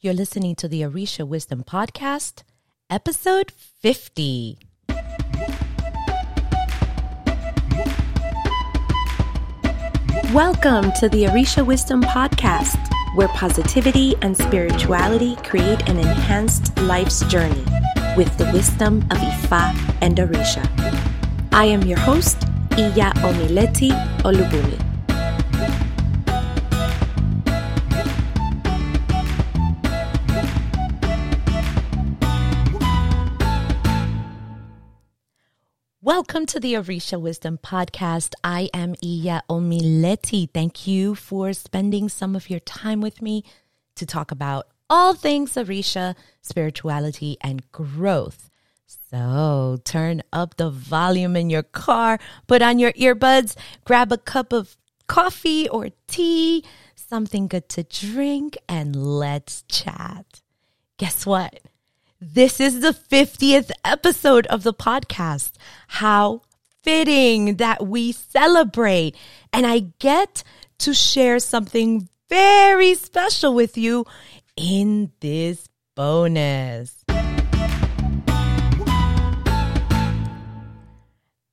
You're listening to the Orisha Wisdom Podcast, episode 50. Welcome to the Orisha Wisdom Podcast, where positivity and spirituality create an enhanced life's journey with the wisdom of Ifa and Orisha. I am your host, Iya Omileti Olubumi. Welcome to the Orisha Wisdom Podcast. I am Iya Omileti. Thank you for spending some of your time with me to talk about all things Orisha, spirituality, and growth. So turn up the volume in your car, put on your earbuds, grab a cup of coffee or tea, something good to drink, and let's chat. Guess what? This is the 50th episode of the podcast. How fitting that we celebrate. And I get to share something very special with you in this bonus.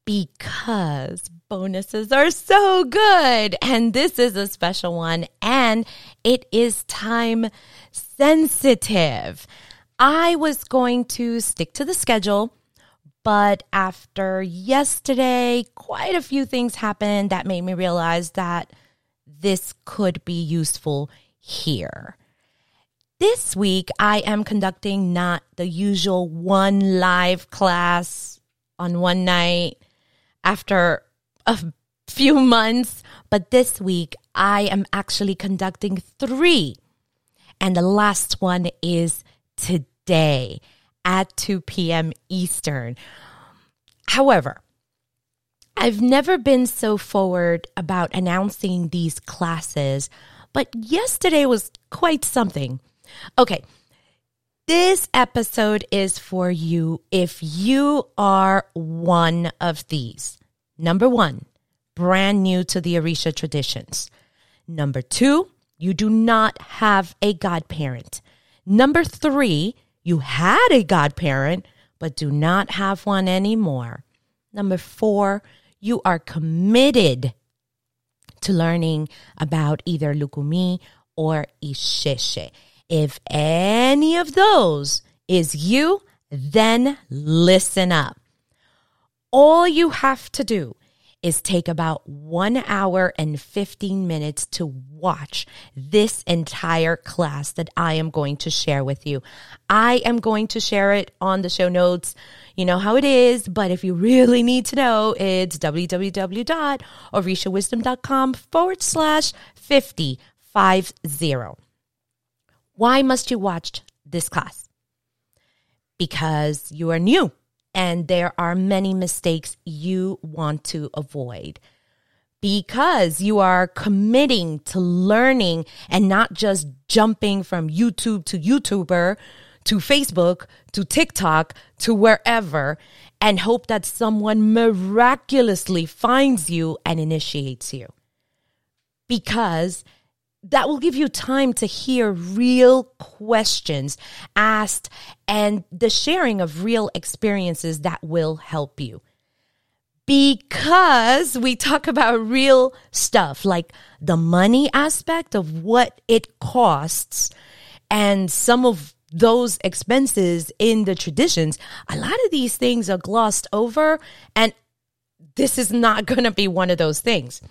Because bonuses are so good. And this is a special one. And it is time sensitive. I was going to stick to the schedule, but after yesterday, quite a few things happened that made me realize that this could be useful here. This week, I am conducting not the usual one live class on one night after a few months, but this week I am actually conducting three. And the last one is today at 2 p.m. Eastern. However, I've never been so forward about announcing these classes, but yesterday was quite something. Okay. This episode is for you if you are one of these. Number one, brand new to the Orisha traditions. Number two, you do not have a godparent. Number three, you had a godparent, but do not have one anymore. Number four, you are committed to learning about either Lukumi or Isese. If any of those is you, then listen up. All you have to do is take about one hour and 15 minutes to watch this entire class that I am going to share with you. I am going to share it on the show notes. You know how it is, but if you really need to know, it's www.orishawisdom.com forward slash 50 Why must you watch this class? Because you are new and there are many mistakes you want to avoid because you are committing to learning and not just jumping from YouTube to YouTuber to Facebook to TikTok to wherever and hope that someone miraculously finds you and initiates you. Because that will give you time to hear real questions asked and the sharing of real experiences that will help you. Because we talk about real stuff like the money aspect of what it costs and some of those expenses in the traditions, a lot of these things are glossed over, and this is not going to be one of those things.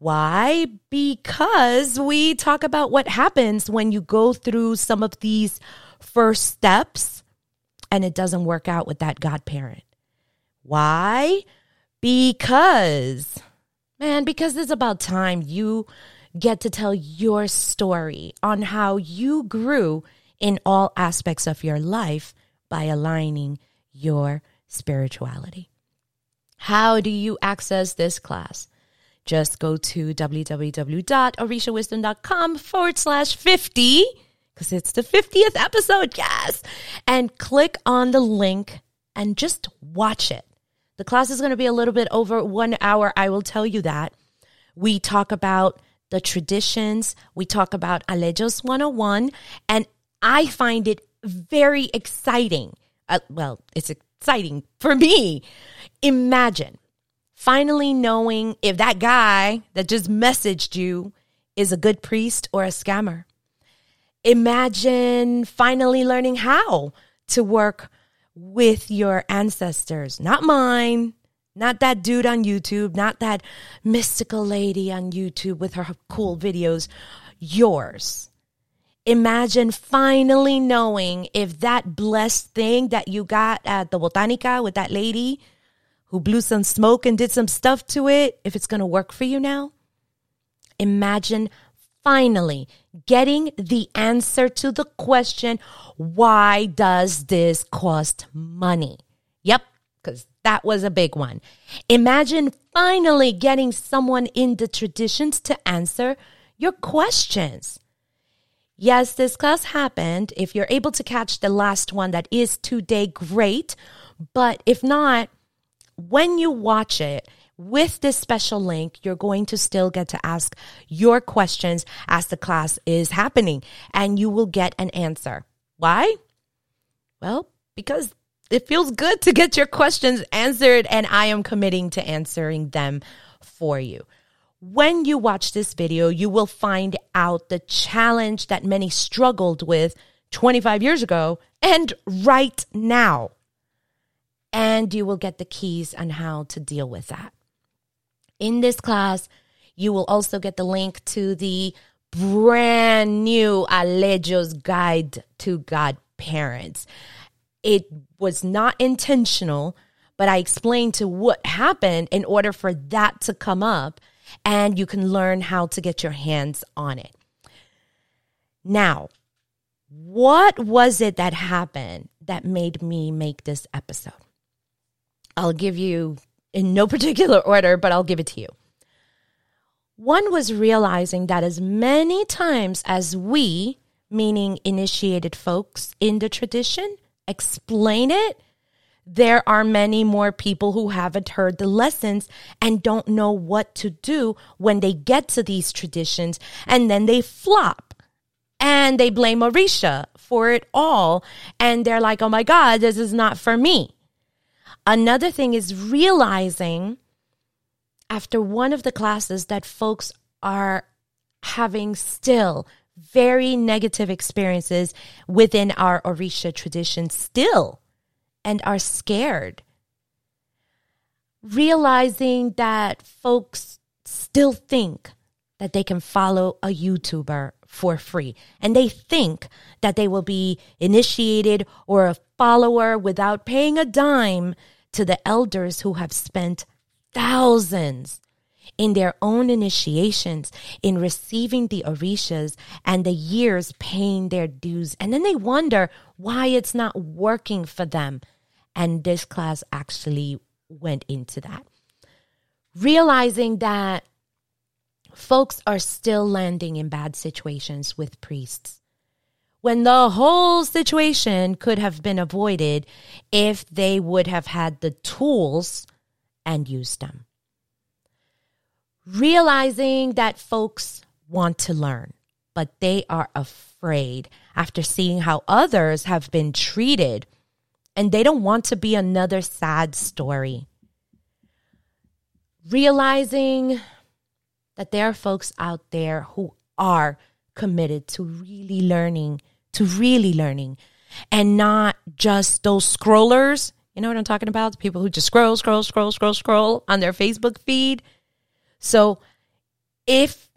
Why? Because we talk about what happens when you go through some of these first steps and it doesn't work out with that godparent. Why? Because, man, because it's about time you get to tell your story on how you grew in all aspects of your life by aligning your spirituality. How do you access this class? Just go to www.orishawisdom.com forward slash 50 because it's the 50th episode. Yes. And click on the link and just watch it. The class is going to be a little bit over one hour. I will tell you that. We talk about the traditions. We talk about Aleyos 101, and I find it very exciting. Uh, well, it's exciting for me. Imagine finally knowing if that guy that just messaged you is a good priest or a scammer. Imagine finally learning how to work with your ancestors, not mine, not that dude on YouTube, not that mystical lady on YouTube with her cool videos, yours. Imagine finally knowing if that blessed thing that you got at the Botanica with that lady who blew some smoke and did some stuff to it, if it's going to work for you now. Imagine finally getting the answer to the question why does this cost money? Yep, because that was a big one. Imagine finally getting someone in the traditions to answer your questions. Yes, this class happened. If you're able to catch the last one that is today, great. But if not, when you watch it, with this special link, you're going to still get to ask your questions as the class is happening and you will get an answer. Why? Well, because it feels good to get your questions answered and I am committing to answering them for you. When you watch this video, you will find out the challenge that many struggled with 25 years ago and right now. And you will get the keys on how to deal with that. In this class, you will also get the link to the brand new Aleyos Guide to Godparents. It was not intentional, but I explained to what happened in order for that to come up, and you can learn how to get your hands on it. Now, what was it that happened that made me make this episode? I'll give you in no particular order, but I'll give it to you. One was realizing that as many times as we, meaning initiated folks in the tradition, explain it, there are many more people who haven't heard the lessons and don't know what to do when they get to these traditions and then they flop and they blame Orisha for it all. And they're like, oh my God, this is not for me. Another thing is realizing after one of the classes that folks are having still very negative experiences within our Orisha tradition still and are scared. Realizing that folks still think that they can follow a YouTuber for free. And they think that they will be initiated or a follower without paying a dime to the elders who have spent thousands in their own initiations, in receiving the orishas and the years paying their dues. And then they wonder why it's not working for them. And this class actually went into that. Realizing that folks are still landing in bad situations with priests when the whole situation could have been avoided if they would have had the tools and used them. Realizing that folks want to learn, but they are afraid after seeing how others have been treated, and they don't want to be another sad story. Realizing that there are folks out there who are committed to really learning, to really learning, and not just those scrollers. You know what I'm talking about? The people who just scroll, scroll, scroll, scroll, scroll on their Facebook feed. So if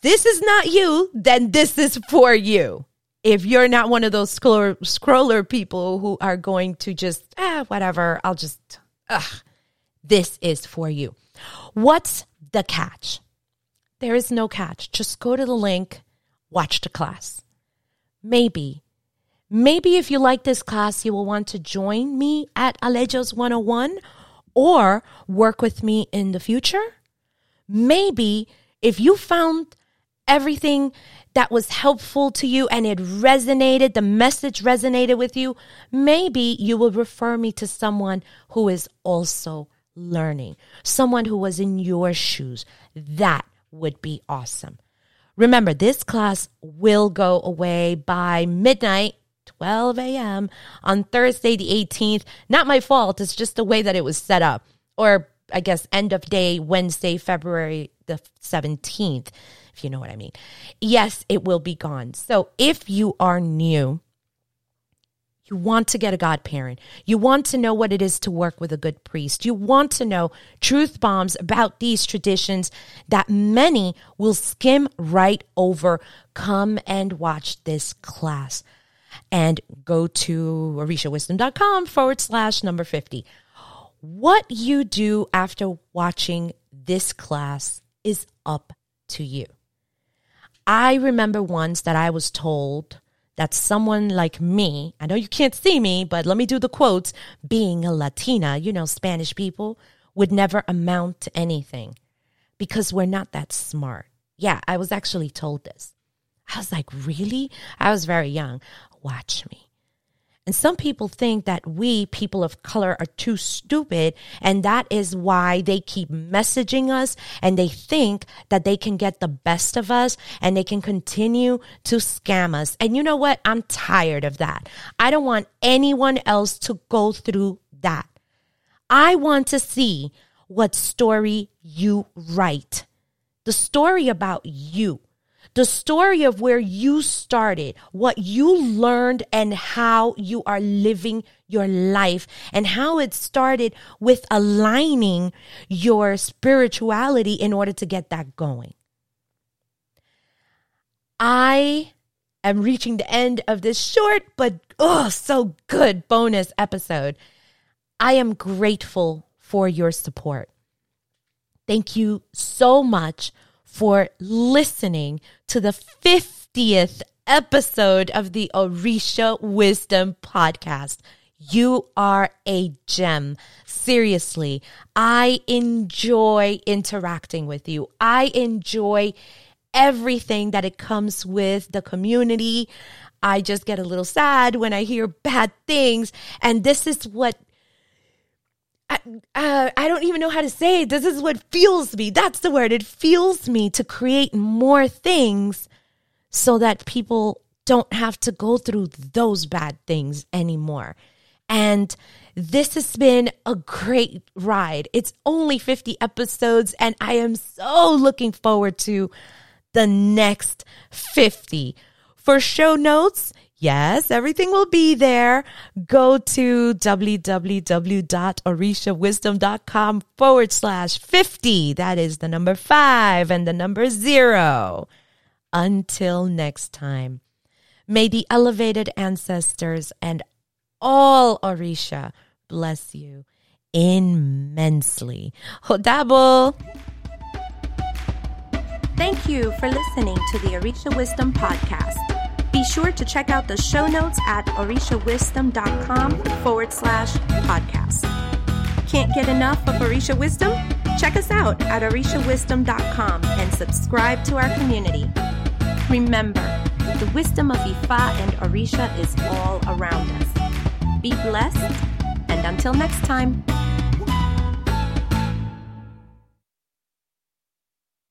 this is not you, then this is for you. If you're not one of those scroller, scroller people who are going to just, ah, whatever, I'll just, ugh, this is for you. What's the catch? There is no catch. Just go to the link, watch the class. Maybe, maybe if you like this class, you will want to join me at Aleyos 101 or work with me in the future. Maybe if you found everything that was helpful to you and it resonated, the message resonated with you, maybe you will refer me to someone who is also learning, someone who was in your shoes. That would be awesome. Remember, this class will go away by midnight 12 a.m. on Thursday, the 18th. Not my fault. It's just the way that it was set up. Or I guess end of day, Wednesday, February the 17th, if you know what I mean. Yes, it will be gone. So if you are new, you want to get a godparent. You want to know what it is to work with a good priest. You want to know truth bombs about these traditions that many will skim right over. Come and watch this class and go to orishawisdom.com forward slash number 50. What you do after watching this class is up to you. I remember once that I was told that someone like me, I know you can't see me, but let me do the quotes, being a Latina, you know, Spanish people, would never amount to anything because we're not that smart. Yeah, I was actually told this. I was like, really? I was very young. Watch me. And some people think that we, people of color, are too stupid. And that is why they keep messaging us and they think that they can get the best of us and they can continue to scam us. And you know what? I'm tired of that. I don't want anyone else to go through that. I want to see what story you write. The story about you the story of where you started, what you learned, and how you are living your life, and how it started with aligning your spirituality in order to get that going. I am reaching the end of this short but oh so good bonus episode. I am grateful for your support. Thank you so much for listening to the 50th episode of the Orisha Wisdom Podcast. You are a gem. Seriously, I enjoy interacting with you. I enjoy everything that it comes with the community. I just get a little sad when I hear bad things. And this is what uh, I don't even know how to say it. This is what fuels me. That's the word. It fuels me to create more things so that people don't have to go through those bad things anymore. And this has been a great ride. It's only 50 episodes, and I am so looking forward to the next 50. For show notes, Yes, everything will be there. Go to www.orishawisdom.com forward slash 50. That is the number five and the number zero. Until next time, may the elevated ancestors and all Orisha bless you immensely. Odabo. Thank you for listening to the Orisha Wisdom Podcast. Be sure to check out the show notes at orishawisdom.com forward slash podcast. Can't get enough of Orisha Wisdom? Check us out at orishawisdom.com and subscribe to our community. Remember, the wisdom of Ifa and Orisha is all around us. Be blessed, and until next time.